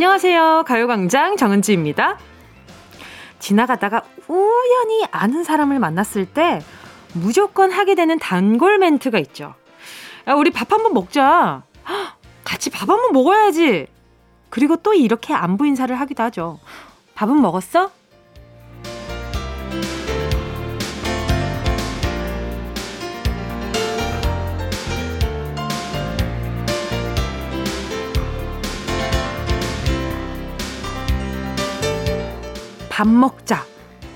안녕하세요. 가요광장 정은지입니다. 지나가다가 우연히 아는 사람을 만났을 때 무조건 하게 되는 단골 멘트가 있죠. 야, 우리 밥 한번 먹자. 같이 밥 한번 먹어야지. 그리고 또 이렇게 안부 인사를 하기도 하죠. 밥은 먹었어? 밥 먹자.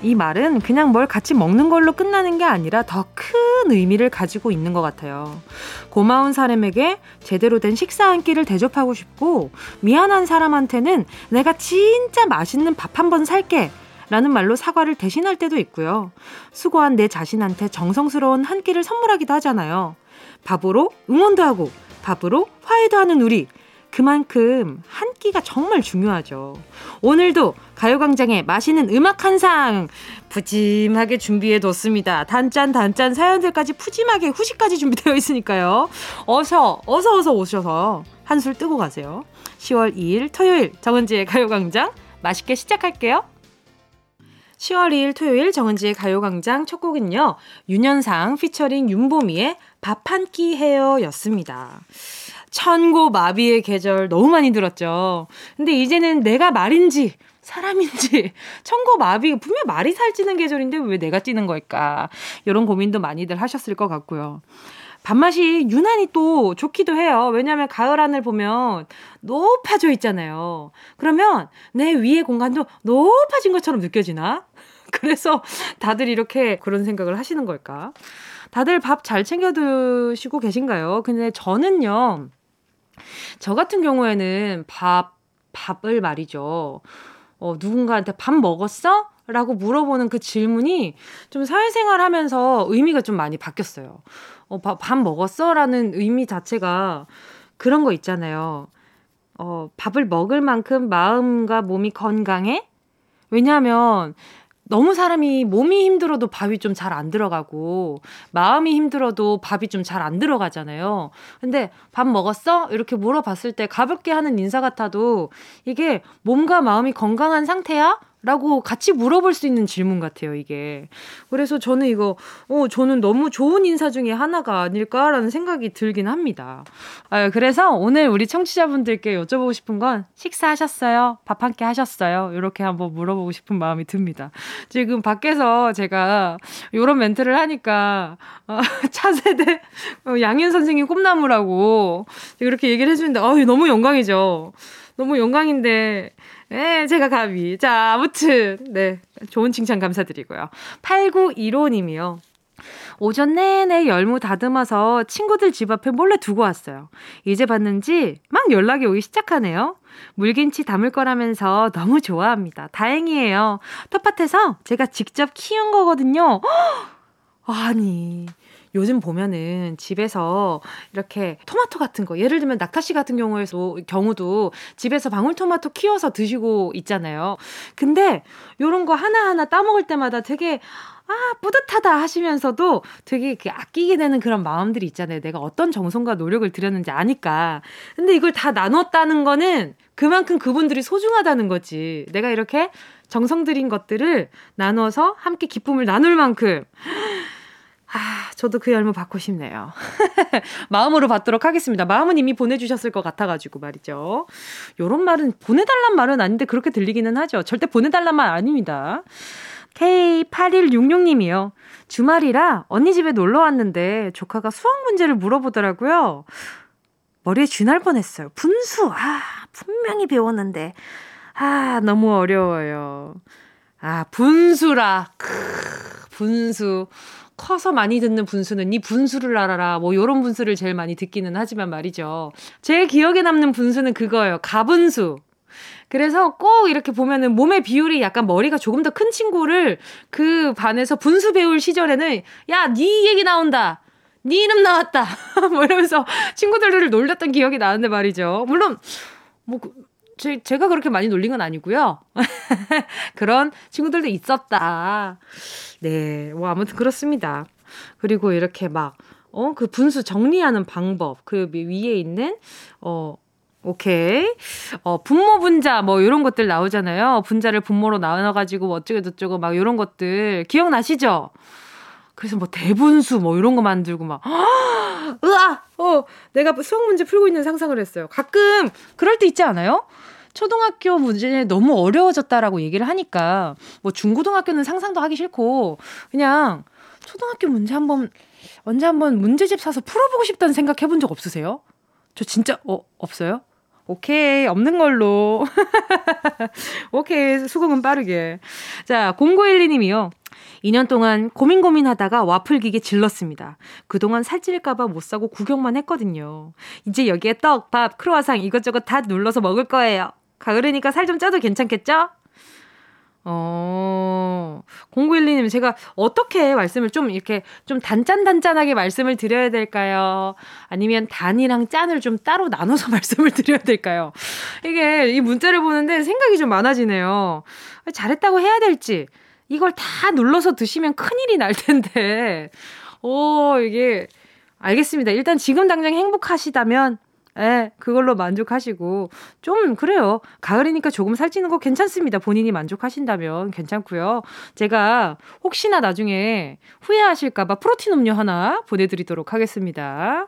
이 말은 그냥 뭘 같이 먹는 걸로 끝나는 게 아니라 더 큰 의미를 가지고 있는 것 같아요. 고마운 사람에게 제대로 된 식사 한 끼를 대접하고 싶고, 미안한 사람한테는 내가 진짜 맛있는 밥 한 번 살게. 라는 말로 사과를 대신할 때도 있고요. 수고한 내 자신한테 정성스러운 한 끼를 선물하기도 하잖아요. 밥으로 응원도 하고, 밥으로 화해도 하는 우리. 그만큼 한 끼가 정말 중요하죠. 오늘도 가요광장에 맛있는 음악 한 상 푸짐하게 준비해 뒀습니다. 단짠 단짠 사연들까지 푸짐하게 후식까지 준비되어 있으니까요. 어서 어서 어서 오셔서 한술 뜨고 가세요. 10월 2일 토요일 정은지의 가요광장 맛있게 시작할게요. 10월 2일 토요일 정은지의 가요광장 첫 곡은요. 윤현상 피처링 윤보미의 밥 한 끼 해요 였습니다. 천고 마비의 계절 너무 많이 들었죠. 근데 이제는 내가 말인지 사람인지 천고 마비 분명 말이 살찌는 계절인데 왜 내가 찌는 걸까? 이런 고민도 많이들 하셨을 것 같고요. 밥맛이 유난히 또 좋기도 해요. 왜냐하면 가을 하늘 보면 높아져 있잖아요. 그러면 내 위의 공간도 높아진 것처럼 느껴지나? 그래서 다들 이렇게 그런 생각을 하시는 걸까? 다들 밥 잘 챙겨 드시고 계신가요? 근데 저는요, 저 같은 경우에는 밥, 밥을 말이죠. 어, 누군가한테 밥 먹었어? 라고 물어보는 그 질문이 좀 사회생활 하면서 의미가 좀 많이 바뀌었어요. 어, 밥, 밥 먹었어? 라는 의미 자체가 그런 거 있잖아요. 어, 밥을 먹을 만큼 마음과 몸이 건강해? 왜냐하면 너무 사람이 몸이 힘들어도 밥이 좀 잘 안 들어가고 마음이 힘들어도 밥이 좀 잘 안 들어가잖아요. 근데 밥 먹었어? 이렇게 물어봤을 때 가볍게 하는 인사 같아도 이게 몸과 마음이 건강한 상태야? 라고 같이 물어볼 수 있는 질문 같아요, 이게. 그래서 저는 이거, 어, 저는 너무 좋은 인사 중에 하나가 아닐까라는 생각이 들긴 합니다. 아, 그래서 오늘 우리 청취자분들께 여쭤보고 싶은 건 식사하셨어요? 밥 한 끼 하셨어요? 이렇게 한번 물어보고 싶은 마음이 듭니다. 지금 밖에서 제가 요런 멘트를 하니까, 어, 차세대 어, 양현 선생님 꿈나무라고 이렇게 얘기를 해주는데, 아 너무 영광이죠. 너무 영광인데, 네, 제가 감히. 자, 아무튼, 네. 좋은 칭찬 감사드리고요. 8915님이요. 오전 내내 열무 다듬어서 친구들 집 앞에 몰래 두고 왔어요. 이제 봤는지 막 연락이 오기 시작하네요. 물김치 담을 거라면서 너무 좋아합니다. 다행이에요. 텃밭에서 제가 직접 키운 거거든요. 아니, 요즘 보면은 집에서 이렇게 토마토 같은 거, 예를 들면 낙타 씨 같은 경우에서 경우도 집에서 방울토마토 키워서 드시고 있잖아요. 근데 요런 거 하나하나 따 먹을 때마다 되게 아, 뿌듯하다 하시면서도 되게 아끼게 되는 그런 마음들이 있잖아요. 내가 어떤 정성과 노력을 들였는지 아니까. 근데 이걸 다 나눴다는 거는 그만큼 그분들이 소중하다는 거지. 내가 이렇게 정성 들인 것들을 나눠서 함께 기쁨을 나눌 만큼 아, 저도 그 열무 받고 싶네요. 마음으로 받도록 하겠습니다. 마음은 이미 보내주셨을 것 같아가지고 말이죠. 요런 말은 보내달란 말은 아닌데 그렇게 들리기는 하죠. 절대 보내달란 말 아닙니다. K8166님이요. 주말이라 언니 집에 놀러 왔는데 조카가 수학 문제를 물어보더라고요. 머리에 쥐날 뻔했어요. 분수. 아, 분명히 배웠는데. 아, 너무 어려워요. 아, 분수라. 크, 분수. 커서 많이 듣는 분수는 이 분수를 알아라. 뭐 요런 분수를 제일 많이 듣기는 하지만 말이죠. 제일 기억에 남는 분수는 그거예요. 가분수. 그래서 꼭 이렇게 보면은 몸의 비율이 약간 머리가 조금 더 큰 친구를 그 반에서 분수 배울 시절에는 야, 네 얘기 나온다. 네 이름 나왔다. 뭐 이러면서 친구들을 놀렸던 기억이 나는데 말이죠. 물론 뭐 제, 제가 그렇게 많이 놀린 건 아니고요. 그런 친구들도 있었다. 네, 뭐 아무튼 그렇습니다. 그리고 이렇게 막, 어, 그 분수 정리하는 방법, 그 위에 있는, 어, 오케이. 어, 분모 분자 뭐 이런 것들 나오잖아요. 분자를 분모로 나눠 가지고 뭐 어쩌고 저쩌고 막 이런 것들 기억나시죠? 그래서 뭐 대분수 뭐 이런 거 만들고 막 으아! 어, 내가 수학 문제 풀고 있는 상상을 했어요. 가끔 그럴 때 있지 않아요? 초등학교 문제 너무 어려워졌다라고 얘기를 하니까 뭐 중고등학교는 상상도 하기 싫고 그냥 초등학교 문제 한번 언제 한번 문제집 사서 풀어보고 싶다는 생각 해본 적 없으세요? 저 진짜 어 없어요? 오케이 없는 걸로 오케이 수긍은 빠르게 자 0912님이요 2년 동안 고민 고민하다가 와플 기계 질렀습니다. 그동안 살찔까봐 못 사고 구경만 했거든요. 이제 여기에 떡, 밥, 크로아상 이것저것 다 눌러서 먹을 거예요. 가을이니까 살 좀 쪄도 괜찮겠죠? 어, 0912님, 제가 어떻게 말씀을 좀 이렇게 좀 단짠단짠하게 말씀을 드려야 될까요? 아니면 단이랑 짠을 좀 따로 나눠서 말씀을 드려야 될까요? 이게 이 문자를 보는데 생각이 좀 많아지네요. 잘했다고 해야 될지, 이걸 다 눌러서 드시면 큰일이 날 텐데, 오, 이게, 알겠습니다. 일단 지금 당장 행복하시다면 예, 그걸로 만족하시고 좀 그래요. 가을이니까 조금 살찌는 거 괜찮습니다. 본인이 만족하신다면 괜찮고요. 제가 혹시나 나중에 후회하실까 봐 프로틴 음료 하나 보내 드리도록 하겠습니다.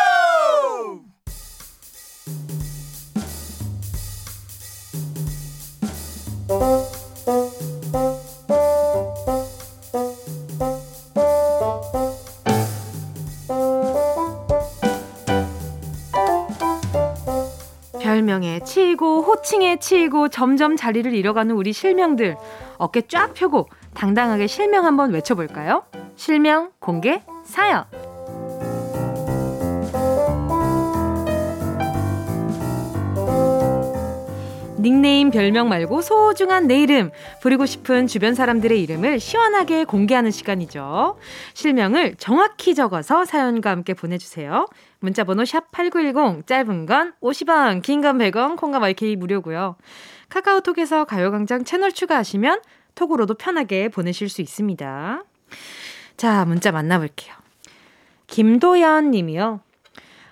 별명에 치이고 호칭에 치이고 점점 자리를 잃어가는 우리 실명들 어깨 쫙 펴고 당당하게 실명 한번 외쳐볼까요? 실명 공개 사연. 닉네임, 별명 말고 소중한 내 이름, 부르고 싶은 주변 사람들의 이름을 시원하게 공개하는 시간이죠. 실명을 정확히 적어서 사연과 함께 보내주세요. 문자번호 샵8910, 짧은 건 50원, 긴 건 100원, 콩과 마이케이 무료고요. 카카오톡에서 가요광장 채널 추가하시면 톡으로도 편하게 보내실 수 있습니다. 자, 문자 만나볼게요. 김도연 님이요.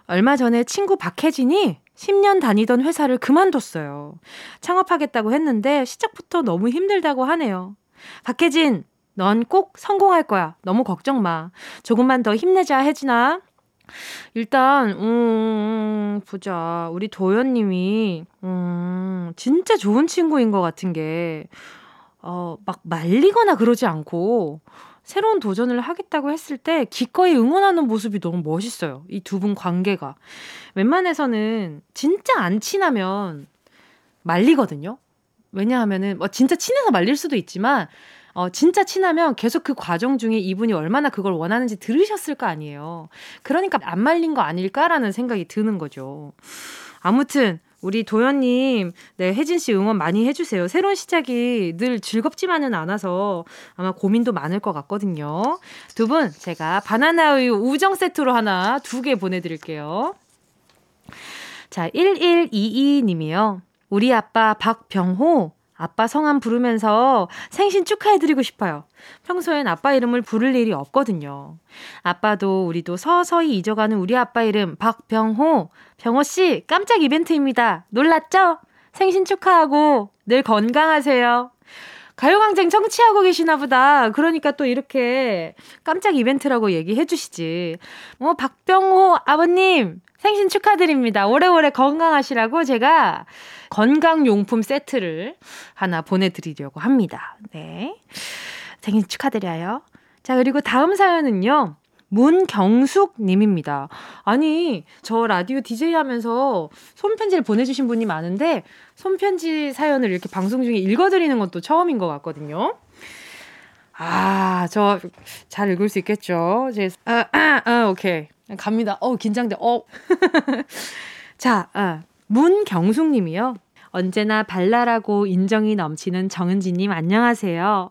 얼마 전에 친구 박혜진이 10년 다니던 회사를 그만뒀어요. 창업하겠다고 했는데 시작부터 너무 힘들다고 하네요. 박혜진, 넌 꼭 성공할 거야. 너무 걱정 마. 조금만 더 힘내자, 혜진아. 일단, 음, 보자. 우리 도연님이, 음, 진짜 좋은 친구인 것 같은 게, 어, 막 말리거나 그러지 않고, 새로운 도전을 하겠다고 했을 때 기꺼이 응원하는 모습이 너무 멋있어요. 이 두 분 관계가. 웬만해서는 진짜 안 친하면 말리거든요. 왜냐하면은 뭐 진짜 친해서 말릴 수도 있지만 어 진짜 친하면 계속 그 과정 중에 이분이 얼마나 그걸 원하는지 들으셨을 거 아니에요. 그러니까 안 말린 거 아닐까라는 생각이 드는 거죠. 아무튼 우리 도현님, 네, 혜진 씨 응원 많이 해주세요. 새로운 시작이 늘 즐겁지만은 않아서 아마 고민도 많을 것 같거든요. 두 분, 제가 바나나 우유 우정 세트로 하나, 두 개 보내드릴게요. 자, 1122님이요. 우리 아빠 박병호, 아빠 성함 부르면서 생신 축하해드리고 싶어요. 평소엔 아빠 이름을 부를 일이 없거든요. 아빠도 우리도 서서히 잊어가는 우리 아빠 이름 박병호. 병호씨, 깜짝 이벤트입니다. 놀랐죠? 생신 축하하고 늘 건강하세요. 가요광장 청취하고 계시나 보다. 그러니까 또 이렇게 깜짝 이벤트라고 얘기해 주시지. 어, 박병호 아버님, 생신 축하드립니다. 오래오래 건강하시라고 제가 건강용품 세트를 하나 보내드리려고 합니다. 네. 생일 축하드려요. 자, 그리고 다음 사연은요. 문경숙 님입니다. 아니, 저 라디오 DJ 하면서 손편지를 보내주신 분이 많은데, 손편지 사연을 이렇게 방송 중에 읽어드리는 것도 처음인 것 같거든요. 아, 저 잘 읽을 수 있겠죠? 제, 아, 아, 아, 오케이. 갑니다. 어, 긴장돼. 어. 자, 아, 문경숙 님이요. 언제나 발랄하고 인정이 넘치는 정은지 님 안녕하세요.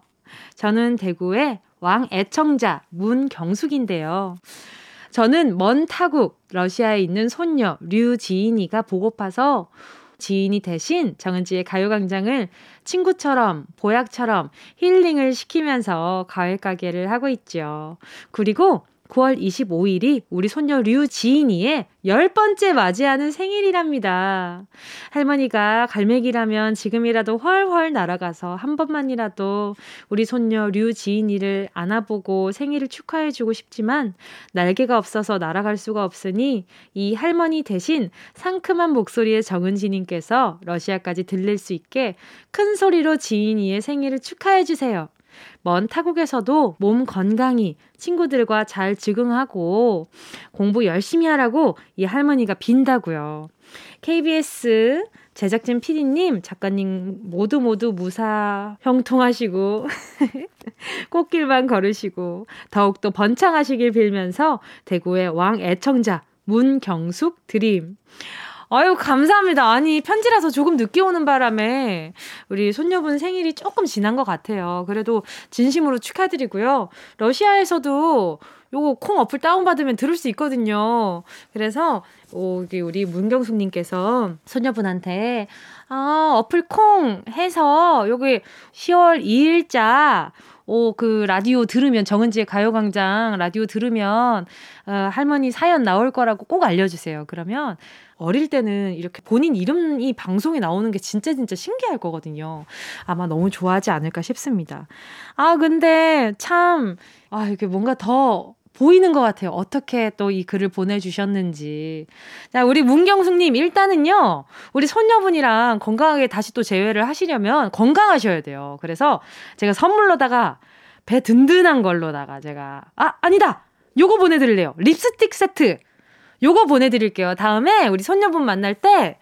저는 대구의 왕 애청자 문경숙인데요. 저는 먼 타국 러시아에 있는 손녀 류지인이가 보고파서 지인이 대신 정은지의 가요광장을 친구처럼, 보약처럼 힐링을 시키면서 가을 가게를 하고 있죠. 그리고 9월 25일이 우리 손녀 류지인이의 열 번째 맞이하는 생일이랍니다. 할머니가 갈매기라면 지금이라도 훨훨 날아가서 한 번만이라도 우리 손녀 류지인이를 안아보고 생일을 축하해주고 싶지만 날개가 없어서 날아갈 수가 없으니 이 할머니 대신 상큼한 목소리의 정은지님께서 러시아까지 들릴 수 있게 큰 소리로 지인이의 생일을 축하해주세요. 먼 타국에서도 몸 건강히 친구들과 잘 적응하고 공부 열심히 하라고 이 할머니가 빈다고요. KBS 제작진 PD님, 작가님 모두 모두 무사 형통하시고 꽃길만 걸으시고 더욱더 번창하시길 빌면서 대구의 왕 애청자 문경숙 드림. 아유, 감사합니다. 아니, 편지라서 조금 늦게 오는 바람에 우리 손녀분 생일이 조금 지난 것 같아요. 그래도 진심으로 축하드리고요. 러시아에서도 요거 콩 어플 다운받으면 들을 수 있거든요. 그래서, 여기 우리 문경숙님께서 손녀분한테, 아, 어플 콩 해서 여기 10월 2일자 오, 그 라디오 들으면 정은지의 가요광장 라디오 들으면 어, 할머니 사연 나올 거라고 꼭 알려주세요. 그러면 어릴 때는 이렇게 본인 이름이 방송에 나오는 게 진짜 진짜 신기할 거거든요. 아마 너무 좋아하지 않을까 싶습니다. 아, 근데 참, 아, 이게 뭔가 더 보이는 것 같아요. 어떻게 또 이 글을 보내주셨는지. 자, 우리 문경숙님, 일단은요, 우리 손녀분이랑 건강하게 다시 또 재회를 하시려면 건강하셔야 돼요. 그래서 제가 선물로다가 배 든든한 걸로다가 제가, 아, 아니다! 요거 보내드릴래요. 립스틱 세트. 요거 보내드릴게요. 다음에 우리 손녀분 만날 때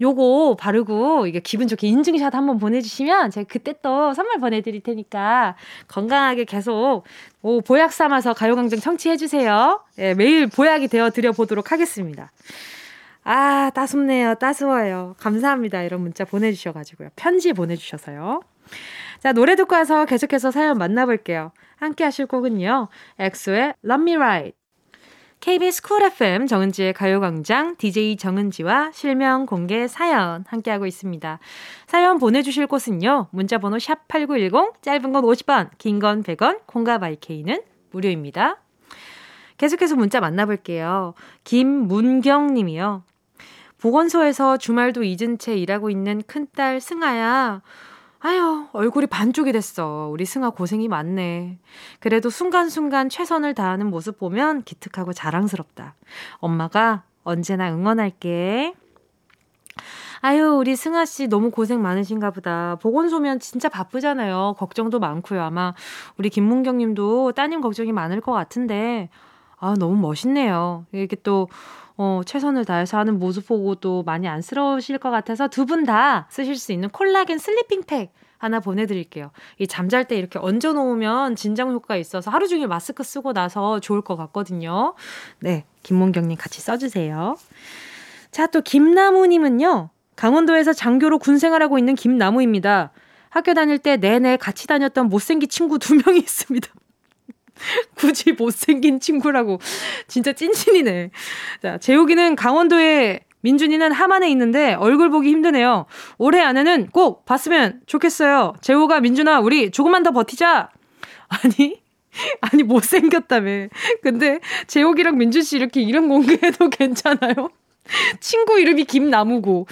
요거 바르고 이게 기분 좋게 인증샷 한번 보내주시면 제가 그때 또 선물 보내드릴 테니까 건강하게 계속 오, 보약 삼아서 가요광장 청취해주세요. 예, 매일 보약이 되어 드려보도록 하겠습니다. 아, 따숩네요. 따스워요. 감사합니다. 이런 문자 보내주셔가지고요. 편지 보내주셔서요. 자, 노래 듣고 와서 계속해서 사연 만나볼게요. 함께 하실 곡은요. 엑소의 Love Me Right. KBS Cool FM 정은지의 가요광장 DJ 정은지와 실명 공개 사연 함께하고 있습니다. 사연 보내주실 곳은요. 문자번호 샵8910 짧은 건 50원 긴 건 100원 콩과 마이케이는 무료입니다. 계속해서 문자 만나볼게요. 김문경 님이요. 보건소에서 주말도 잊은 채 일하고 있는 큰딸 승아야. 아유, 얼굴이 반쪽이 됐어. 우리 승아 고생이 많네. 그래도 순간순간 최선을 다하는 모습 보면 기특하고 자랑스럽다. 엄마가 언제나 응원할게. 아유, 우리 승아 씨 너무 고생 많으신가 보다. 보건소면 진짜 바쁘잖아요. 걱정도 많고요. 아마 우리 김문경 님도 따님 걱정이 많을 것 같은데, 아, 너무 멋있네요. 이렇게 또, 어, 최선을 다해서 하는 모습 보고 도 많이 안쓰러우실 것 같아서 두 분 다 쓰실 수 있는 콜라겐 슬리핑 팩 하나 보내드릴게요. 이 잠잘 때 이렇게 얹어 놓으면 진정 효과 있어서 하루 종일 마스크 쓰고 나서 좋을 것 같거든요. 네, 김문경님 같이 써주세요. 자, 또 김나무님은요. 강원도에서 장교로 군 생활하고 있는 김나무입니다. 학교 다닐 때 내내 같이 다녔던 못생긴 친구 두 명이 있습니다. 굳이 못생긴 친구라고. 진짜 찐친이네. 자, 재욱이는 강원도에 민준이는 함안에 있는데 얼굴 보기 힘드네요. 올해 안에는 꼭 봤으면 좋겠어요. 재호가 민준아 우리 조금만 더 버티자. 아니 아니 못생겼다며. 근데 재욱이랑 민준 씨 이렇게 이름 공개해도 괜찮아요? 친구 이름이 김나무고.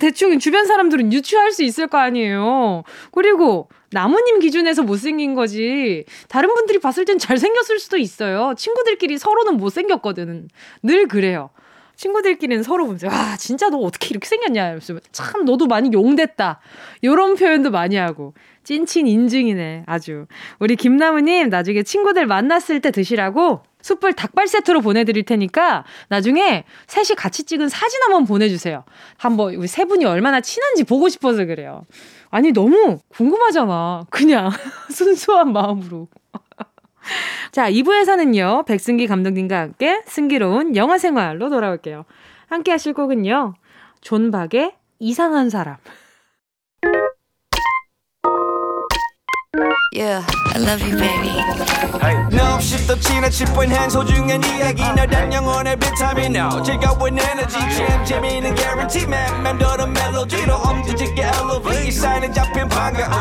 대충 주변 사람들은 유추할 수 있을 거 아니에요. 그리고 나무님 기준에서 못생긴 거지. 다른 분들이 봤을 땐 잘생겼을 수도 있어요. 친구들끼리 서로는 못생겼거든. 늘 그래요. 친구들끼리는 서로 보면서, 와, 진짜 너 어떻게 이렇게 생겼냐. 참, 너도 많이 용됐다. 요런 표현도 많이 하고. 찐친 인증이네, 아주. 우리 김나무님, 나중에 친구들 만났을 때 드시라고 숯불 닭발 세트로 보내드릴 테니까 나중에 셋이 같이 찍은 사진 한번 보내주세요. 한번 우리 세 분이 얼마나 친한지 보고 싶어서 그래요. 아니, 너무 궁금하잖아. 그냥 순수한 마음으로. 자, 2부에서는요, 백승기 감독님과 함께 승기로운 영화 생활로 돌아올게요. 함께 하실 곡은요, 존박의 이상한 사람. Yeah, I love you, baby. 너 없이 또 지나칠 뻔한 소중한 이야기. 너란 영혼의 비타민 O 즐거운 에너지. 참 재미있는 guarantee man. 맴도는 멜로디로 엄지짓게 elevate. 사인은 잡힌 반가움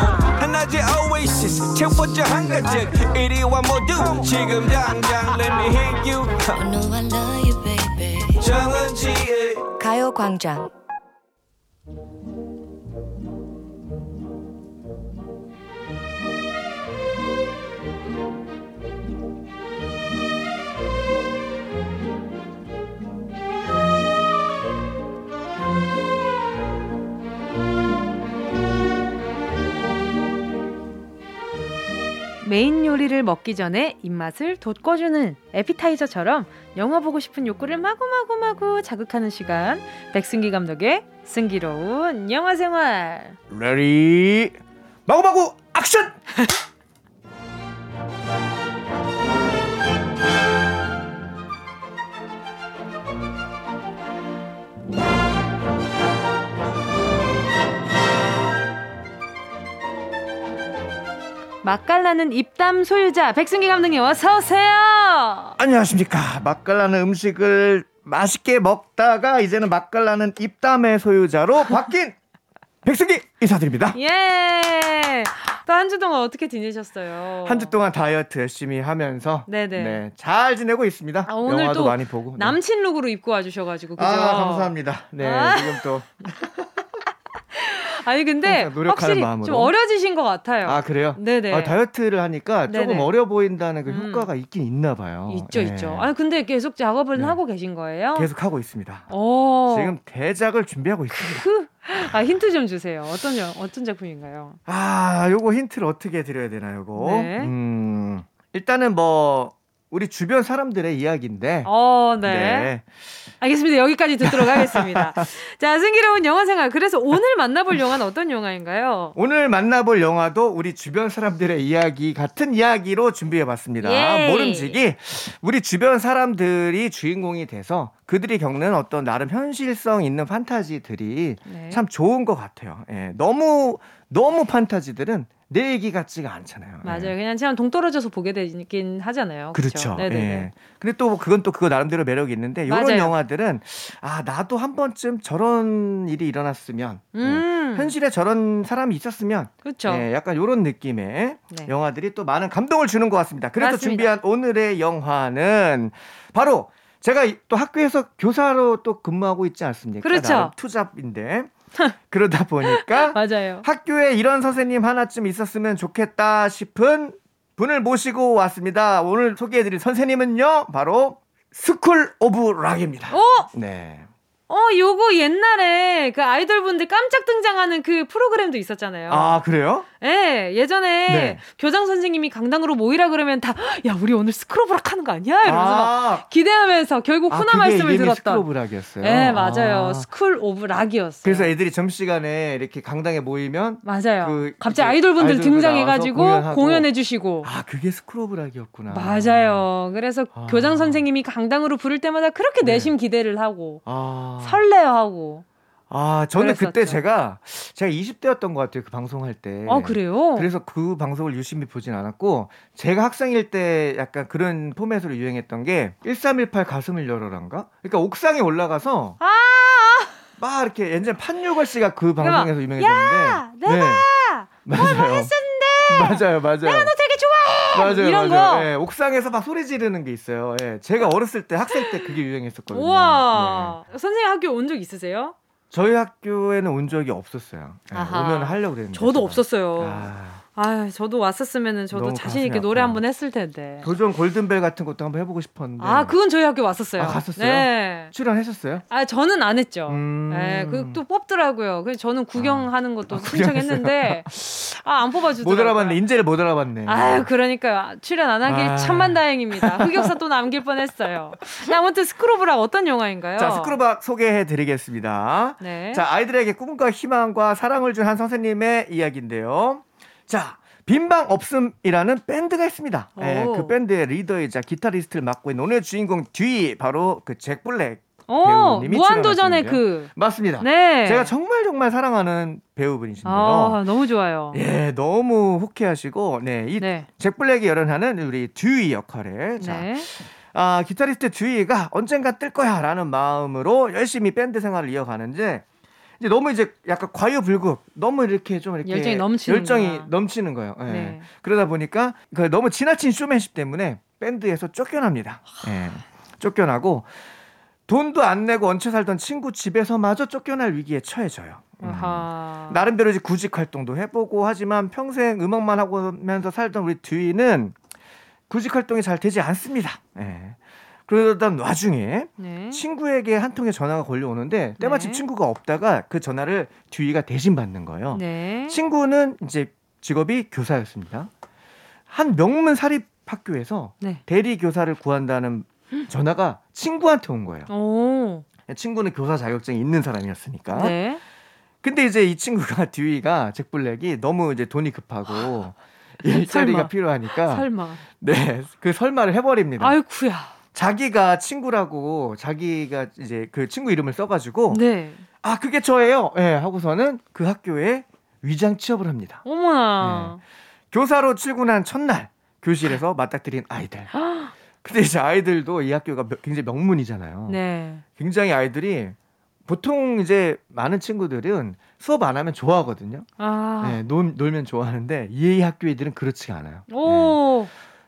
하나의 oasis. 채워져 한가득 이리와 모두 지금 당장 let me hit you. I know I love you, baby. 정은지의 가요광장. 메인 요리를 먹기 전에 입맛을 돋궈주는 에피타이저처럼 영화 보고 싶은 욕구를 마구마구마구 자극하는 시간. 백승기 감독의 승기로운 영화 생활. Ready 마구마구 액션! 맛깔나는 입담 소유자 백승기 감독님 어서 오세요. 안녕하십니까 맛깔나는 음식을 맛있게 먹다가 이제는 맛깔나는 입담의 소유자로 바뀐 백승기 인사드립니다 예. 또 한 주 동안 어떻게 지내셨어요? 한 주 동안 다이어트 열심히 하면서 네네. 네, 잘 지내고 있습니다 아, 오늘 영화도 또 많이 보고 네. 남친 룩으로 입고 와주셔가지고 그죠? 아 감사합니다 네 아. 지금 또 아니 근데 노력하는 확실히 마음으로. 좀 어려지신 것 같아요. 아 그래요? 네네. 아, 다이어트를 하니까 조금 네네. 어려 보인다는 그 음. 효과가 있긴 있나 봐요 있죠, 네. 있죠. 아니 근데 계속 작업을 네. 하고 계신 거예요? 계속 하고 있습니다 오. 지금 대작을 준비하고 있습니다 그, 아 힌트 좀 주세요. 어떤 영- 어떤 작품인가요? 아, 요거 힌트를 어떻게 드려야 되나 요거. 네. 음. 일단은 뭐 우리 주변 사람들의 이야기인데. 어, 네. 알겠습니다. 여기까지 듣도록 하겠습니다. 자, 승기로운 영화 생활. 그래서 오늘 만나볼 영화는 어떤 영화인가요? 오늘 만나볼 영화도 우리 주변 사람들의 이야기 같은 이야기로 준비해 봤습니다. 예이. 모름지기 우리 주변 사람들이 주인공이 돼서 그들이 겪는 어떤 나름 현실성 있는 판타지들이 네. 참 좋은 것 같아요. 예. 너무 너무 판타지들은 내 얘기 같지가 않잖아요. 예. 맞아요. 그냥 그냥 동떨어져서 보게 되긴 하잖아요. 그렇죠. 네네. 예. 근데 또 그건 또 그거 나름대로 매력이 있는데 이런. 영화들은 아 나도 한 번쯤 저런 일이 일어났으면 음. 예, 현실에 저런 사람이 있었으면 그렇죠. 예, 약간 이런 느낌의 네. 영화들이 또 많은 감동을 주는 것 같습니다. 그래서 맞습니다. 준비한 오늘의 영화는 바로 제가 이- 또 학교에서 교사로 또 근무하고 있지 않습니까? 그렇죠. 투잡인데 그러다 보니까 맞아요. 학교에 이런 선생님 하나쯤 있었으면 좋겠다 싶은 분을 모시고 왔습니다. 오늘 소개해드릴 선생님은요, 바로 스쿨 오브 락입니다. 어? 네. 어, 요거 옛날에 그 아이돌 분들 깜짝 등장하는 그 프로그램도 있었잖아요. 아, 그래요? 예, 예전에 네. 교장 선생님이 강당으로 모이라 그러면 다, 야, 우리 오늘 스쿨 오브 락 하는 거 아니야? 이러면서 막 아, 기대하면서 결국 아, 훈화 말씀을 들었던. 스쿨 오브 락이었어요. 예, 맞아요. 아. 스쿨 오브 락이었어요. 그래서 애들이 점심시간에 이렇게 강당에 모이면 맞아요. 그 갑자기 아이돌분들 등장해가지고. 공연해주시고. 아, 그게 스쿨 오브 락이었구나. 맞아요. 그래서 아. 교장 선생님이 강당으로 부를 때마다 그렇게 네. 내심 기대를 하고 아. 설레어하고. 아, 저는 그때 그랬었죠. 제가 제가 20대였던 것 같아요. 그 방송할 때. 아 그래요? 그래서 그 방송을 유심히 보진 않았고 제가 학생일 때 약간 그런 포맷으로 유행했던 게 1318 가슴을 열어란가? 그러니까 옥상에 올라가서 아, 막 이렇게 예전 판유걸 씨가 그 방송에서 유명해졌는데 내가 네. 맞아요. 했었는데 맞아요, 맞아요. 내가 너 되게 좋아해. 맞아요, 이런 맞아요. 거. 예, 옥상에서 막 소리 지르는 게 있어요. 예, 제가 어렸을 때 학생 때 그게 유행했었거든요. 네. 우와. 선생님 학교 온 적 있으세요? 저희 학교에는 온 적이 없었어요. 예, 아하. 오면 하려고 그랬는데. 저도 제가. 없었어요. 아, 아, 저도 왔었으면은 저도 자신 있게 노래. 한번 했을 텐데. 도전 골든벨 같은 것도 한번 해보고 싶었는데. 아, 그건 저희 학교 왔었어요. 아, 갔었어요? 네. 출연하셨어요? 아, 저는 안 했죠. 음. 네, 그 또 뽑더라고요. 그래서 저는 구경하는 것도 아, 신청했는데 아, 안 뽑아주더라고요. 못 알아봤네. 인재를 못 알아봤네. 아유, 그러니까요. 출연 안 하길 아. 천만 다행입니다. 흑역사 또 남길 뻔했어요. 네, 아무튼 스쿨 오브 락 어떤 영화인가요? 자, 스쿨 오브 락 소개해 드리겠습니다. 네. 자, 아이들에게 꿈과 희망과 사랑을 준 한 선생님의 이야기인데요. 자, 빈방 없음이라는 밴드가 있습니다. 예, 오. 그 밴드의 리더이자 기타리스트를 맡고 있는 오늘 주인공 듀이 바로 그 잭 블랙 어, 배우님이 무한도전의. 그. 맞습니다. 네. 제가 정말 정말 사랑하는 배우분이신데요. 아, 너무 좋아요. 예, 너무 호쾌하시고, 네, 이 네. 잭 블랙이 열연하는 우리 듀이 역할에, 자, 네. 아, 기타리스트 듀이가 언젠가 뜰 거야라는 마음으로 열심히 밴드 생활을 이어가는데, 이제 너무 이제 약간 과유불급, 너무 이렇게 좀 이렇게 열정이 넘치는 열정이. 넘치는 거예요. 예. 네. 그러다 보니까 그 너무 지나친 쇼맨십 때문에 밴드에서 쫓겨납니다. 예. 쫓겨나고 돈도 안 내고 얹혀 살던 친구 집에서마저 쫓겨날 위기에 처해져요. 음. 나름대로 이제 구직 활동도 해보고 하지만 평생 음악만 하고면서 살던 우리 듀이는 구직 활동이 잘 되지 않습니다. 예. 그러던 와중에 네. 친구에게 한 통의 전화가 걸려오는데 때마침 네. 친구가 없다가 그 전화를 듀이가 대신 받는 거예요. 네. 친구는 이제 직업이 교사였습니다. 한 명문 사립 학교에서 네. 대리 교사를 구한다는 전화가 친구한테 온 거예요. 오. 친구는 교사 자격증이 있는 사람이었으니까. 네. 근데 이제 이 친구가 듀이가 잭 블랙이 너무 이제 돈이 급하고 일자리가 설마. 필요하니까 설마. 네, 그 설마를 해버립니다. 아이쿠야. 자기가 친구라고 자기가 이제 그 친구 이름을 써가지고 네. 아 그게 저예요. 예 하고서는 그 학교에 위장 취업을 합니다. 어머나. 교사로 출근한 첫날 교실에서 맞닥뜨린 아이들. 근데 이제 아이들도 이 학교가 명- 굉장히 명문이잖아요. 네. 굉장히 아이들이 보통 이제 많은 친구들은 수업 안 하면 좋아하거든요. 아. 네, 놀, 놀면 좋아하는데 이 학교 애들은 그렇지가 않아요. 네. 오.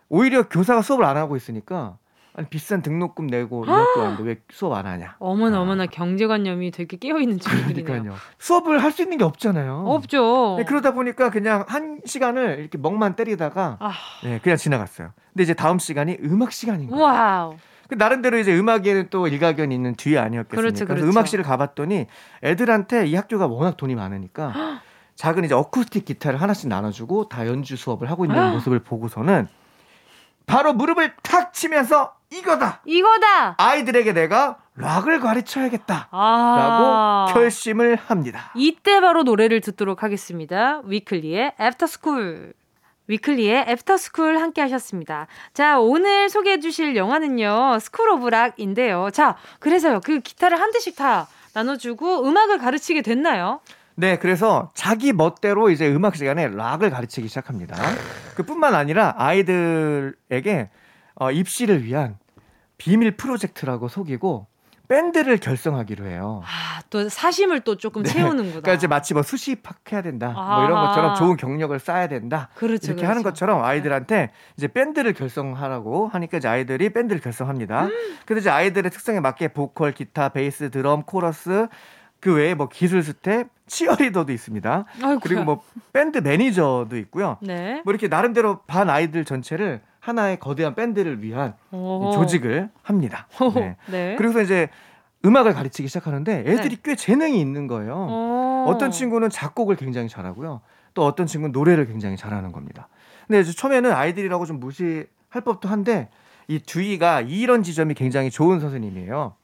오히려 교사가 수업을 안 하고 있으니까 아니 비싼 등록금 내고 이 학교 왔는데 왜 수업 안 하냐? 어머나 아. 어머나 경제관념이 되게 깨어 있는 친구들이네요. 그러니까요. 수업을 할 수 있는 게 없잖아요. 없죠. 네, 그러다 보니까 그냥 한 시간을 이렇게 멍만 때리다가 아. 네, 그냥 지나갔어요. 근데 이제 다음 시간이 음악 시간인 거예요. Wow. 그 나름대로 이제 음악에는 또 일가견이 있는 듀이 아니었겠습니까? 그렇죠, 그렇죠. 음악실을 가봤더니 애들한테 이 학교가 워낙 돈이 많으니까 작은 이제 어쿠스틱 기타를 하나씩 나눠주고 다 연주 수업을 하고 있는 모습을 보고서는 바로 무릎을 탁 치면서 이거다. 이거다. 아이들에게 내가 락을 가르쳐야겠다. 아. 라고 결심을 합니다. 이때 바로 노래를 듣도록 하겠습니다. 위클리의 애프터스쿨. 위클리의 애프터스쿨 함께 하셨습니다. 자, 오늘 소개해 주실 영화는요. 스쿨 오브 락인데요. 자, 그래서요. 그 기타를 한 대씩 다 나눠주고 음악을 가르치게 됐나요? 네, 그래서 자기 멋대로 이제 음악 시간에 락을 가르치기 시작합니다. 그뿐만 아니라 아이들에게 어, 입시를 위한 비밀 프로젝트라고 속이고 밴드를 결성하기로 해요. 아, 또 사심을 또 조금 네. 채우는구나. 그러니까 이제 마치 뭐 수시합해야 된다, 뭐 이런. 것처럼 좋은 경력을 쌓아야 된다. 그렇죠, 이렇게 그렇죠. 하는 것처럼 아이들한테 이제 밴드를 결성하라고 하니까 이제 아이들이 밴드를 결성합니다. 음. 근데 이제 아이들의 특성에 맞게 보컬, 기타, 베이스, 드럼, 코러스 그 외에 뭐 기술 스텝, 치어리더도 있습니다. 아이고야. 그리고 뭐 밴드 매니저도 있고요. 네. 뭐 이렇게 나름대로 반 아이들 전체를 하나의 거대한 밴드를 위한 이 오. 조직을 합니다. 네. 네. 그래서 이제 음악을 가르치기 시작하는데 애들이 네. 꽤 재능이 있는 거예요. 어. 어떤 친구는 작곡을 굉장히 잘하고요. 또 어떤 친구는 노래를 굉장히 잘하는 겁니다. 근데 처음에는 아이들이라고 좀 무시할 법도 한데 이 듀이가 이런 지점이 굉장히 좋은 선생님이에요.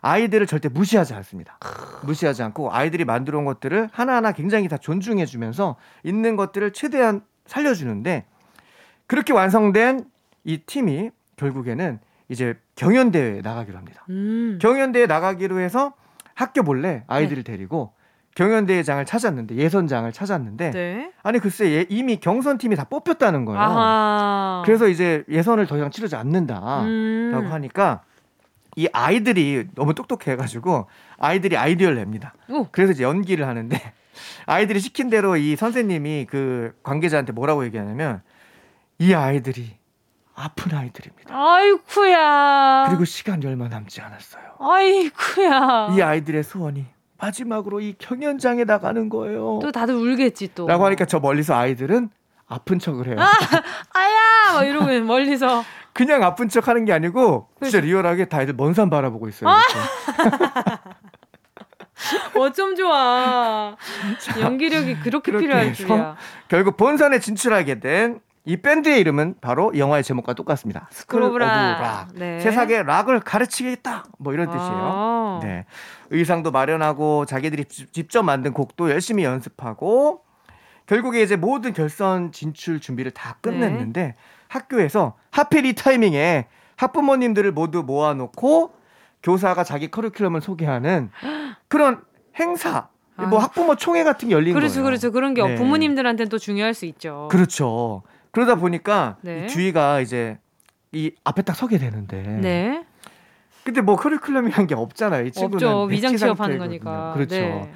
아이들을 절대 무시하지 않습니다. 무시하지 않고 아이들이 만들어 온 것들을 하나하나 굉장히 다 존중해 주면서 있는 것들을 최대한 살려주는데 그렇게 완성된 이 팀이 결국에는 이제 경연대회에 나가기로 합니다. 음. 경연대회 나가기로 해서 학교 몰래 아이들을 데리고 경연대회장을 찾았는데 예선장을 찾았는데 네. 아니 글쎄 예- 이미 경선팀이 다 뽑혔다는 거예요. 아하. 그래서 이제 예선을 더 이상 치르지 않는다라고 음. 하니까 이 아이들이 너무 똑똑해가지고 아이들이 아이디어를 냅니다. 오. 그래서 이제 연기를 하는데 아이들이 시킨 대로 이 선생님이 그 관계자한테 뭐라고 얘기하냐면 이 아이들이 아픈 아이들입니다. 아이쿠야. 그리고 시간이 얼마 남지 않았어요. 아이쿠야. 이 아이들의 소원이 마지막으로 이 경연장에 나가는 거예요. 또 다들 울겠지 또. 라고 하니까 저 멀리서 아이들은 아픈 척을 해요. 아야! 막 이러고 멀리서. 그냥 아픈 척 하는 게 아니고 진짜 리얼하게 다 애들 먼 산 바라보고 있어요. 이렇게. 어쩜 좋아. 연기력이 그렇게 필요할 줄이야. 결국 본선에 진출하게 된 이 밴드의 이름은 바로 영화의 제목과 똑같습니다. 스쿨 오브 락. 락. 네. 세상에 락을 가르치겠다. 뭐 이런 뜻이에요. 아. 네. 의상도 마련하고 자기들이 지- 직접 만든 곡도 열심히 연습하고 결국에 이제 모든 결선 진출 준비를 다 끝냈는데 학교에서 하필 이 타이밍에 학부모님들을 모두 모아놓고 교사가 자기 커리큘럼을 소개하는 그런 행사, 아. 뭐 학부모 총회 같은 게 열린 그렇죠, 거예요. 그렇죠. 그런 게 네. 부모님들한테는 또 중요할 수 있죠. 그렇죠. 그러다 보니까 네. 이 주희가 이제 이 앞에 딱 서게 되는데 네. 근데 뭐 커리큘럼이란 게 없잖아요. 이 친구는 없죠. 위장 취업하는. 거니까. 그렇죠. 네.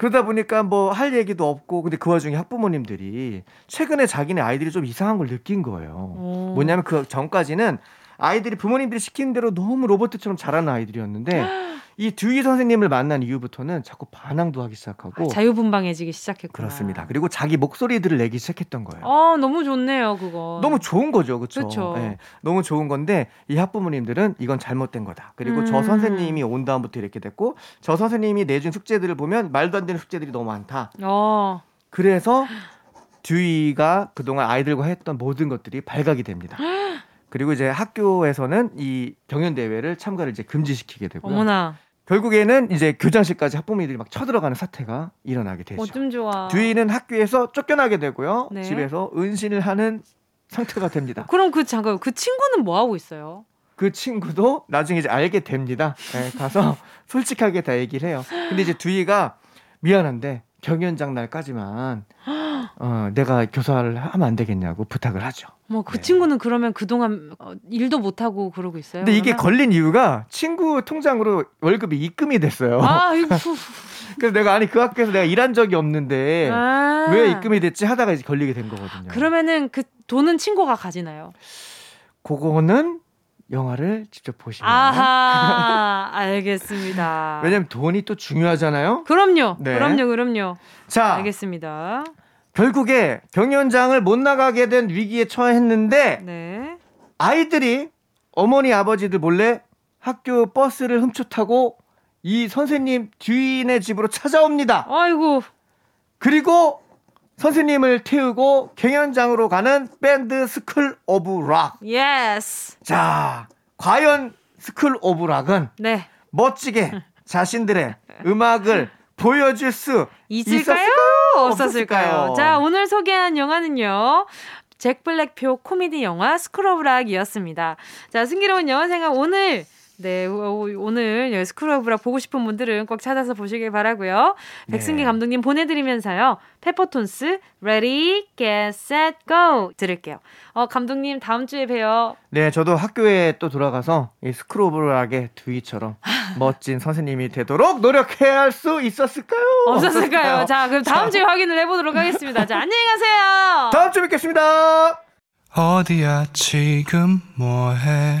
그러다 보니까 뭐 할 얘기도 없고 근데 그 와중에 학부모님들이 최근에 자기네 아이들이 좀 이상한 걸 느낀 거예요. 오. 뭐냐면 그 전까지는 아이들이 부모님들이 시키는 대로 너무 로봇처럼 잘하는 아이들이었는데 이 듀이 선생님을 만난 이후부터는 자꾸 반항도 하기 시작하고 자유분방해지기 시작했구나. 그렇습니다. 그리고 자기 목소리들을 내기 시작했던 거예요. 어, 너무 좋네요, 그거. 너무 좋은 거죠, 그렇죠? 그쵸. 너무 좋은 건데 이 학부모님들은 이건 잘못된 거다. 그리고 저 음. 선생님이 온 다음부터 이렇게 됐고 저 선생님이 내준 숙제들을 보면 말도 안 되는 숙제들이 너무 많다. 어. 그래서 듀이가 그동안 아이들과 했던 모든 것들이 발각이 됩니다. 그리고 이제 학교에서는 이 경연 대회를 참가를 이제 금지시키게 되고요. 어머나. 결국에는 이제 교장실까지 학부모님들이 막 쳐들어가는 사태가 일어나게 되죠. 어쩜 좋아. 듀이는 학교에서 쫓겨나게 되고요. 네. 집에서 은신을 하는 상태가 됩니다. 그럼 그 잠깐 그 친구는 뭐 하고 있어요? 그 친구도 나중에 이제 알게 됩니다. 네, 가서 솔직하게 다 얘기를 해요. 근데 이제 듀이가 미안한데 경연장 날까지만 어, 내가 교사를 하면 안 되겠냐고 부탁을 하죠. 뭐그 네. 친구는 그러면 그동안 어, 일도 못 하고 그러고 있어요. 근데 이게 그러면? 걸린 이유가 친구 통장으로 월급이 입금이 됐어요. 아, 그래서 내가 아니 그 학교에서 내가 일한 적이 없는데 아. 왜 입금이 됐지 하다가 이제 걸리게 된 거거든요. 그러면은 그 돈은 친구가 가지나요? 그거는 영화를 직접 보시면 아하, 알겠습니다. 왜냐면 돈이 또 중요하잖아요. 그럼요, 네. 그럼요, 그럼요. 자, 알겠습니다. 결국에 경연장을 못 나가게 된 위기에 처했는데 네. 아이들이 어머니 아버지들 몰래 학교 버스를 훔쳐 타고 이 선생님 듀이의 집으로 찾아옵니다. 아이고, 그리고 선생님을 태우고 경연장으로 가는 밴드 스쿨 오브 락. Yes. 자, 과연 스쿨 오브 락은 네. 멋지게 자신들의 음악을 보여줄 수 있을까요? 있었을까요? 없었을까요? 자, 오늘 소개한 영화는요. 잭 블랙표 코미디 영화 스쿨 오브 락이었습니다. 자, 승기로운 영화 생활 오늘 네, 오- 오늘 예, 스쿨 오브 락 보고 싶은 분들은 꼭 찾아서 보시길 바라고요. 네. 백승기 감독님 보내드리면서요. 페퍼톤스 Ready, Get, Set, Go 들을게요. 어, 감독님 다음 주에 봬요. 네, 저도 학교에 또 돌아가서 이 School of Rock의 두이처럼 멋진 선생님이 되도록 노력해야 할 수 있었을까요? 없었을까요? 자, 그럼 다음 주에 확인을 해보도록 하겠습니다. 자, 안녕히 가세요. 다음 주에 뵙겠습니다. 어디야 지금 뭐해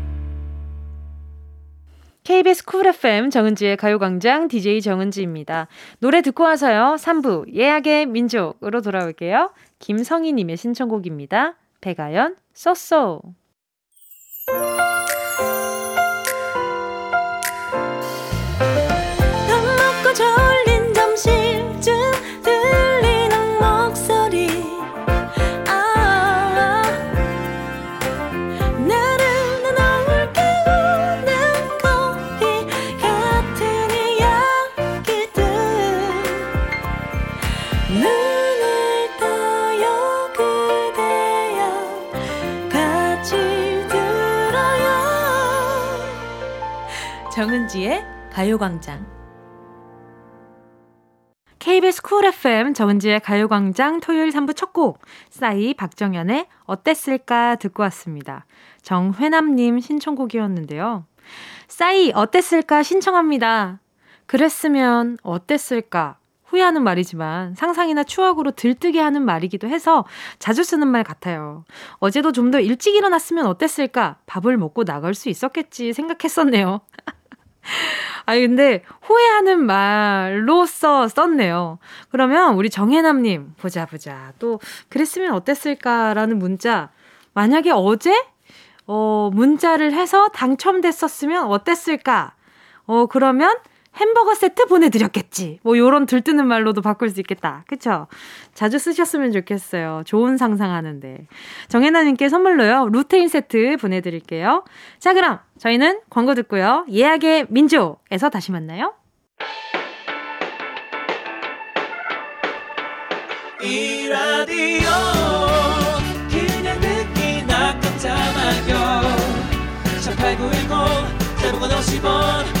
KBS 쿨 FM 정은지의 가요광장 DJ 정은지입니다. 노래 듣고 와서요. 3부 예약의 민족으로 돌아올게요. 김성희님의 신청곡입니다. 배가연 쏘쏘 밥 정은지의 가요광장 KBS 쿨 FM 정은지의 가요광장 토요일 3부 첫 곡 싸이 박정현의 어땠을까 듣고 왔습니다. 정회남님 신청곡이었는데요. 싸이 어땠을까 신청합니다. 그랬으면 어땠을까 후회하는 말이지만 상상이나 추억으로 들뜨게 하는 말이기도 해서 자주 쓰는 말 같아요. 어제도 좀 더 일찍 일어났으면 어땠을까 밥을 먹고 나갈 수 있었겠지 생각했었네요. 아니 근데 후회하는 말로써 썼네요. 그러면 우리 정혜남님 보자 보자 또 그랬으면 어땠을까라는 문자 만약에 어제 어, 문자를 해서 당첨됐었으면 어땠을까? 어, 그러면 햄버거 세트 보내드렸겠지. 뭐, 요런 들뜨는 말로도 바꿀 수 있겠다. 그쵸? 자주 쓰셨으면 좋겠어요. 좋은 상상하는데. 정혜나님께 선물로요, 루테인 세트 보내드릴게요. 자, 그럼 저희는 광고 듣고요. 예약의 민족에서 다시 만나요. 이 라디오 그냥 듣기나 깜짝마요 18910 대목원 50원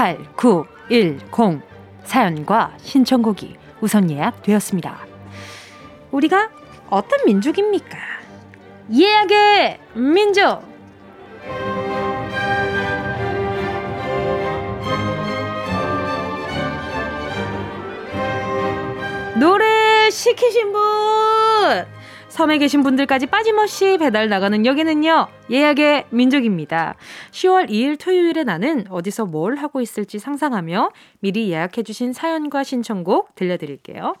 8910 사연과 신청곡이 우선 예약되었습니다. 우리가 어떤 민족입니까? 예약의 민족! 노래 시키신 분! 섬에 계신 분들까지 빠짐없이 배달 나가는 여기는요, 예약의 민족입니다. 10월 2일 토요일에 나는 어디서 뭘 하고 있을지 상상하며 미리 예약해 주신 사연과 신청곡 들려드릴게요.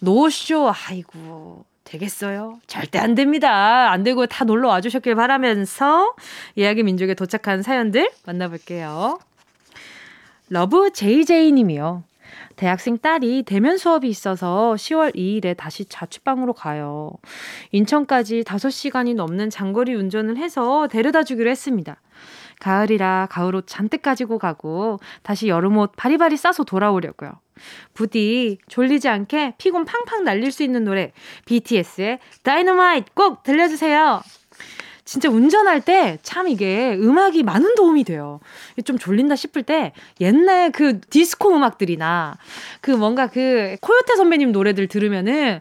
노쇼, 아이고. 되겠어요? 절대 안 됩니다. 안 되고 다 놀러 와 주셨길 바라면서 예약의 민족에 도착한 사연들 만나볼게요. 러브 JJ 님이요. 대학생 딸이 대면 수업이 있어서 10월 2일에 다시 자취방으로 가요. 인천까지 5시간이 넘는 장거리 운전을 해서 데려다 주기로 했습니다. 가을이라 가을옷 잔뜩 가지고 가고 다시 여름옷 바리바리 싸서 돌아오려고요. 부디 졸리지 않게 피곤 팡팡 날릴 수 있는 노래 BTS의 다이너마이트 꼭 들려주세요. 진짜 운전할 때 참 이게 음악이 많은 도움이 돼요. 좀 졸린다 싶을 때 옛날 그 디스코 음악들이나 그 뭔가 그 코요태 선배님 노래들 들으면은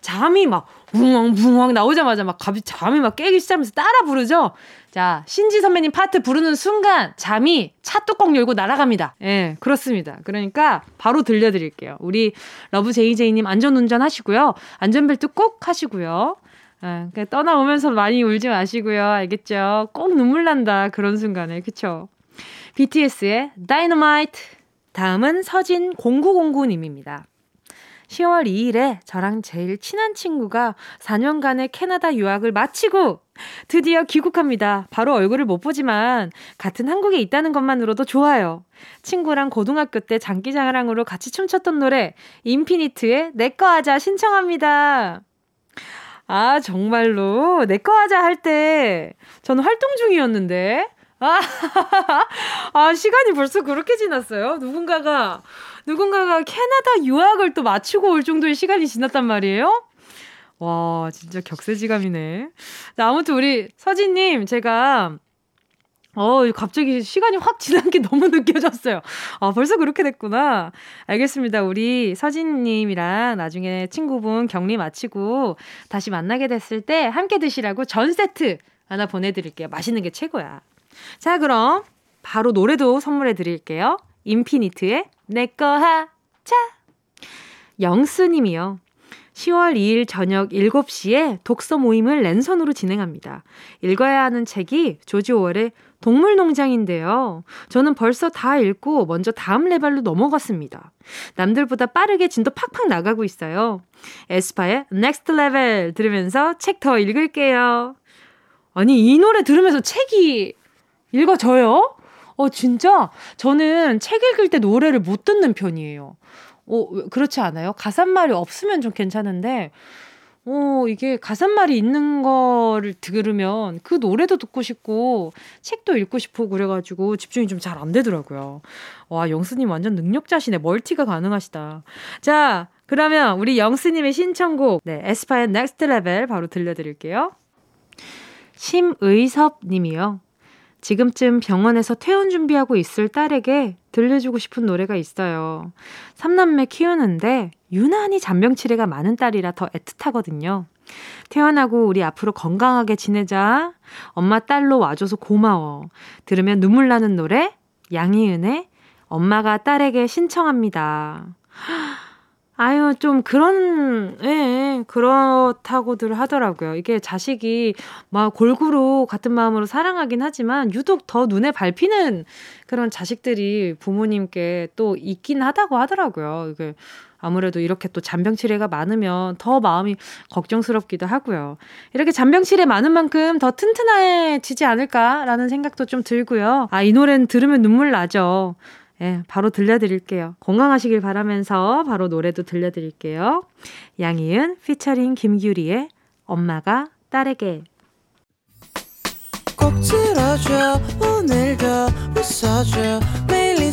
잠이 막 붕엉붕엉 나오자마자 막 갑자기 잠이 막 깨기 시작하면서 따라 부르죠. 자, 신지 선배님 파트 부르는 순간 잠이 차 뚜껑 열고 날아갑니다. 예, 그렇습니다. 그러니까 바로 들려드릴게요. 우리 러브 제이제이님 안전 운전 하시고요. 안전벨트 꼭 하시고요. 아, 그러니까 떠나오면서 많이 울지 마시고요. 알겠죠? 꼭 눈물 난다. 그런 순간에. 그쵸? BTS의 다이너마이트. 다음은 서진 0909님입니다. 10월 2일에 저랑 제일 친한 친구가 4년간의 캐나다 유학을 마치고 드디어 귀국합니다. 바로 얼굴을 못 보지만 같은 한국에 있다는 것만으로도 좋아요. 친구랑 고등학교 때 장기자랑으로 같이 춤췄던 노래 인피니트의 내꺼 하자 신청합니다. 아, 정말로. 내 거 하자 할 때, 저는 활동 중이었는데. 아, 아, 시간이 벌써 그렇게 지났어요? 누군가가, 누군가가 캐나다 유학을 또 마치고 올 정도의 시간이 지났단 말이에요? 와, 진짜 격세지감이네. 자, 아무튼 우리 서진님, 제가 어, 갑자기 시간이 확 지난 게 너무 느껴졌어요. 아, 벌써 그렇게 됐구나. 알겠습니다. 우리 서진님이랑 나중에 친구분 격리 마치고 다시 만나게 됐을 때 함께 드시라고 전 세트 하나 보내드릴게요. 맛있는 게 최고야. 자, 그럼 바로 노래도 선물해 드릴게요. 인피니트의 내꺼 하자. 영수님이요. 10월 2일 저녁 7시에 독서 모임을 랜선으로 진행합니다. 읽어야 하는 책이 조지 오월의 동물농장인데요. 저는 벌써 다 읽고 먼저 다음 레벨로 넘어갔습니다. 남들보다 빠르게 진도 팍팍 나가고 있어요. 에스파의 Next Level 들으면서 책 더 읽을게요. 아니, 이 노래 들으면서 책이 읽어져요? 어, 진짜? 저는 책 읽을 때 노래를 못 듣는 편이에요. 어, 그렇지 않아요? 가사말이 없으면 좀 괜찮은데, 어, 이게 가사말이 있는 거를 들으면 그 노래도 듣고 싶고, 책도 읽고 싶고, 그래가지고 집중이 좀 잘 안 되더라고요. 와, 영수님 완전 능력자시네. 멀티가 가능하시다. 자, 그러면 우리 영수님의 신청곡, 네, 에스파의 Next Level 바로 들려드릴게요. 심의섭 님이요. 지금쯤 병원에서 퇴원 준비하고 있을 딸에게 들려주고 싶은 노래가 있어요. 삼남매 키우는데 유난히 잔병 치레가 많은 딸이라 더 애틋하거든요. 태어나고 우리 앞으로 건강하게 지내자. 엄마 딸로 와줘서 고마워. 들으면 눈물 나는 노래 양희은의 엄마가 딸에게 신청합니다. 아유, 좀 그런, 예, 그렇다고들 하더라고요. 이게 자식이 막 골고루 같은 마음으로 사랑하긴 하지만 유독 더 눈에 밟히는 그런 자식들이 부모님께 또 있긴 하다고 하더라고요. 이게 아무래도 이렇게 또 잔병 치레가 많으면 더 마음이 걱정스럽기도 하고요. 이렇게 잔병 치레 많은 만큼 더 튼튼해지지 않을까라는 생각도 좀 들고요. 아, 이 노래는 들으면 눈물 나죠. 예, 바로 들려드릴게요. 건강하시길 바라면서 바로 노래도 들려드릴게요. 양희은 피처링 김규리의 엄마가 딸에게 꼭 들어줘 오늘도 웃어줘 매일 일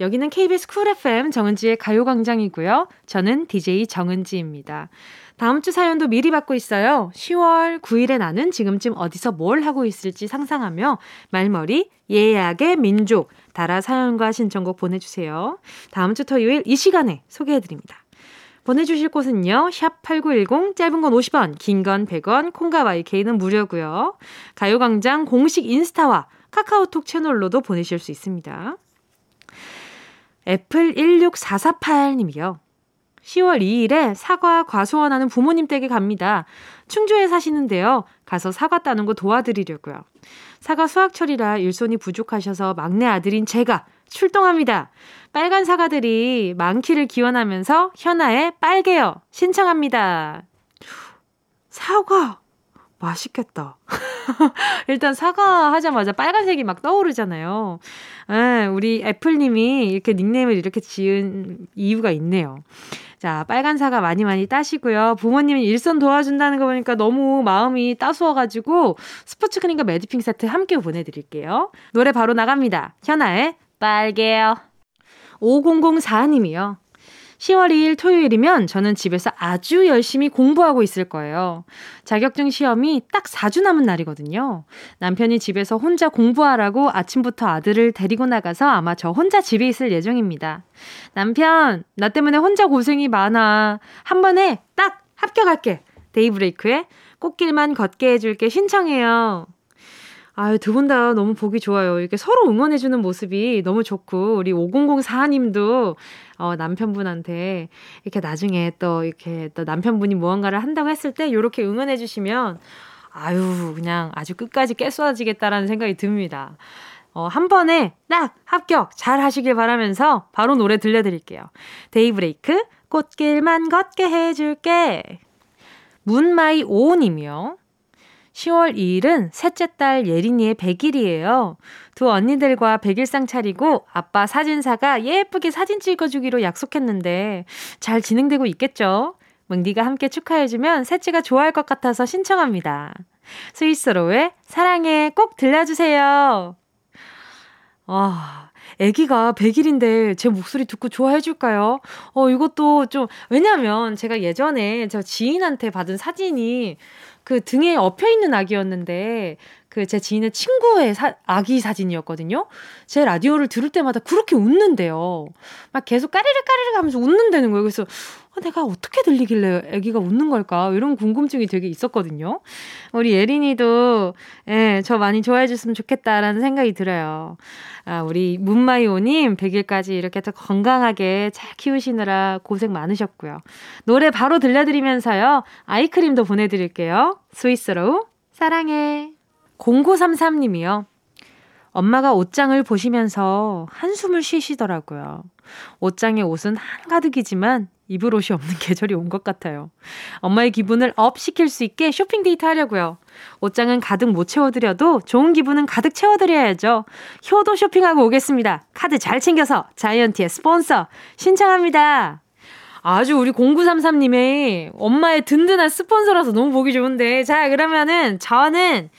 여기는 KBS 쿨 FM 정은지의 가요광장이고요. 저는 DJ 정은지입니다. 다음 주 사연도 미리 받고 있어요. 10월 9일에 나는 지금쯤 어디서 뭘 하고 있을지 상상하며 말머리 예약의 민족 달아 사연과 신청곡 보내주세요. 다음 주 토요일 이 시간에 소개해드립니다. 보내주실 곳은요. 샵 8910 짧은 건 50원 긴 건 100원 콩과 YK는 무료고요. 가요광장 공식 인스타와 카카오톡 채널로도 보내실 수 있습니다. 애플 16448님이요. 10월 2일에 사과 과수원하는 부모님 댁에 갑니다. 충주에 사시는데요. 가서 사과 따는 거 도와드리려고요. 사과 수확철이라 일손이 부족하셔서 막내 아들인 제가 출동합니다. 빨간 사과들이 많기를 기원하면서 현아의 빨개요 신청합니다. 사과 맛있겠다. 일단 사과 하자마자 빨간색이 막 떠오르잖아요. 에, 우리 애플님이 이렇게 닉네임을 이렇게 지은 이유가 있네요. 자, 빨간 사과 많이 많이 따시고요. 부모님이 일선 도와준다는 거 보니까 너무 마음이 따스워가지고 스포츠 크림과 매디핑 세트 함께 보내드릴게요. 노래 바로 나갑니다. 현아의 빨개요. 5004님이요. 10월 2일 토요일이면 저는 집에서 아주 열심히 공부하고 있을 거예요. 자격증 시험이 딱 4주 남은 날이거든요. 남편이 집에서 혼자 공부하라고 아침부터 아들을 데리고 나가서 아마 저 혼자 집에 있을 예정입니다. 남편, 나 때문에 혼자 고생이 많아. 한 번에 딱 합격할게. 데이브레이크에 꽃길만 걷게 해줄게 신청해요. 아유, 두 분 다 너무 보기 좋아요. 이렇게 서로 응원해주는 모습이 너무 좋고, 우리 5004님도, 어, 남편분한테, 이렇게 나중에 또, 이렇게 또 남편분이 무언가를 한다고 했을 때, 이렇게 응원해주시면, 아유, 그냥 아주 끝까지 깨쏟아지겠다라는 생각이 듭니다. 어, 한 번에 딱 합격 잘 하시길 바라면서 바로 노래 들려드릴게요. 데이브레이크, 꽃길만 걷게 해줄게. 문마이 오님이요. 10월 2일은 셋째 딸 예린이의 100일이에요. 두 언니들과 100일상 차리고 아빠 사진사가 예쁘게 사진 찍어주기로 약속했는데 잘 진행되고 있겠죠? 뭉디가 함께 축하해주면 셋째가 좋아할 것 같아서 신청합니다. 스위스로의 사랑해 꼭 들려주세요. 아, 아기가 100일인데 제 목소리 듣고 좋아해 줄까요? 어, 이것도 좀, 왜냐면 제가 예전에 저 지인한테 받은 사진이 그 등에 엎여 있는 아기였는데 그 제 지인의 친구의 사, 아기 사진이었거든요. 제 라디오를 들을 때마다 그렇게 웃는데요. 막 계속 까리르 까리르 하면서 웃는다는 거예요. 그래서 어, 내가 어떻게 들리길래 아기가 웃는 걸까? 이런 궁금증이 되게 있었거든요. 우리 예린이도 예, 저 많이 좋아해 줬으면 좋겠다라는 생각이 들어요. 아, 우리 문마이오님 100일까지 이렇게 또 건강하게 잘 키우시느라 고생 많으셨고요. 노래 바로 들려드리면서요. 아이크림도 보내드릴게요. 스위스로우 사랑해. 0933님이요. 엄마가 옷장을 보시면서 한숨을 쉬시더라고요. 옷장에 옷은 한가득이지만 입을 옷이 없는 계절이 온 것 같아요. 엄마의 기분을 업 시킬 수 있게 쇼핑 데이트 하려고요. 옷장은 가득 못 채워드려도 좋은 기분은 가득 채워드려야죠. 효도 쇼핑하고 오겠습니다. 카드 잘 챙겨서 자이언티의 스폰서 신청합니다. 아주 우리 0933님의 엄마의 든든한 스폰서라서 너무 보기 좋은데. 자, 그러면은 저는,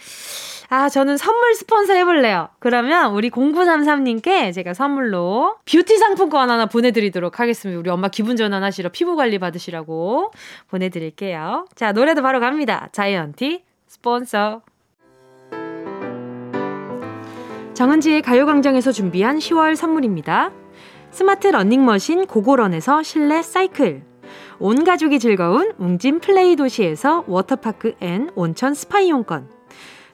아, 저는 선물 스폰서 해볼래요. 그러면 우리 0933님께 제가 선물로 뷰티 상품권 하나 보내드리도록 하겠습니다. 우리 엄마 기분 전환하시러 피부 관리 받으시라고 보내드릴게요. 자, 노래도 바로 갑니다. 자이언티 스폰서. 정은지의 가요광장에서 준비한 10월 선물입니다. 스마트 러닝머신 고고런에서 실내 사이클. 온 가족이 즐거운 웅진 플레이 도시에서 워터파크 and 온천 스파 이용권.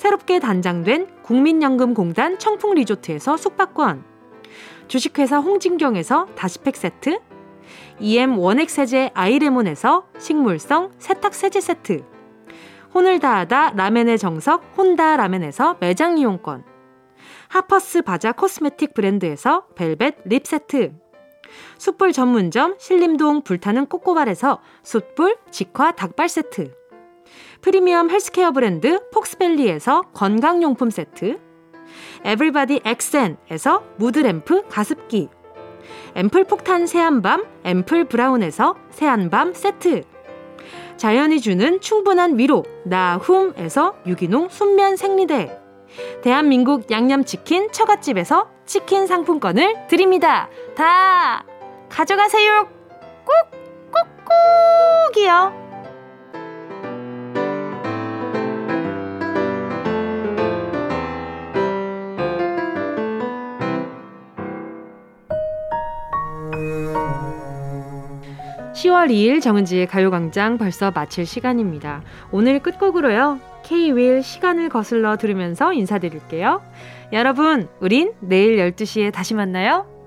새롭게 단장된 국민연금공단 청풍 리조트에서 숙박권. 주식회사 홍진경에서 다시팩 세트. EM 원액 세제 아이레몬에서 식물성 세탁 세제 세트. 혼을 다하다 라멘의 정석 혼다 라멘에서 매장 이용권. 하퍼스 바자 코스메틱 브랜드에서 벨벳 립 세트. 숯불 전문점 신림동 불타는 꼬꼬발에서 숯불 직화 닭발 세트. 프리미엄 헬스케어 브랜드 폭스밸리에서 건강용품 세트. 에브리바디 엑센에서 무드램프 가습기. 앰플 폭탄 새한밤 앰플 브라운에서 새한밤 세트. 자연이 주는 충분한 위로 나훔에서 유기농 순면 생리대. 대한민국 양념치킨 처갓집에서 치킨 상품권을 드립니다. 다 가져가세요. 꾹, 꾹, 꾹이요. 10월 2일 정은지의 가요광장 벌써 마칠 시간입니다. 오늘 끝곡으로요. K-윌 시간을 거슬러 들으면서 인사드릴게요. 여러분, 우린 내일 12시에 다시 만나요.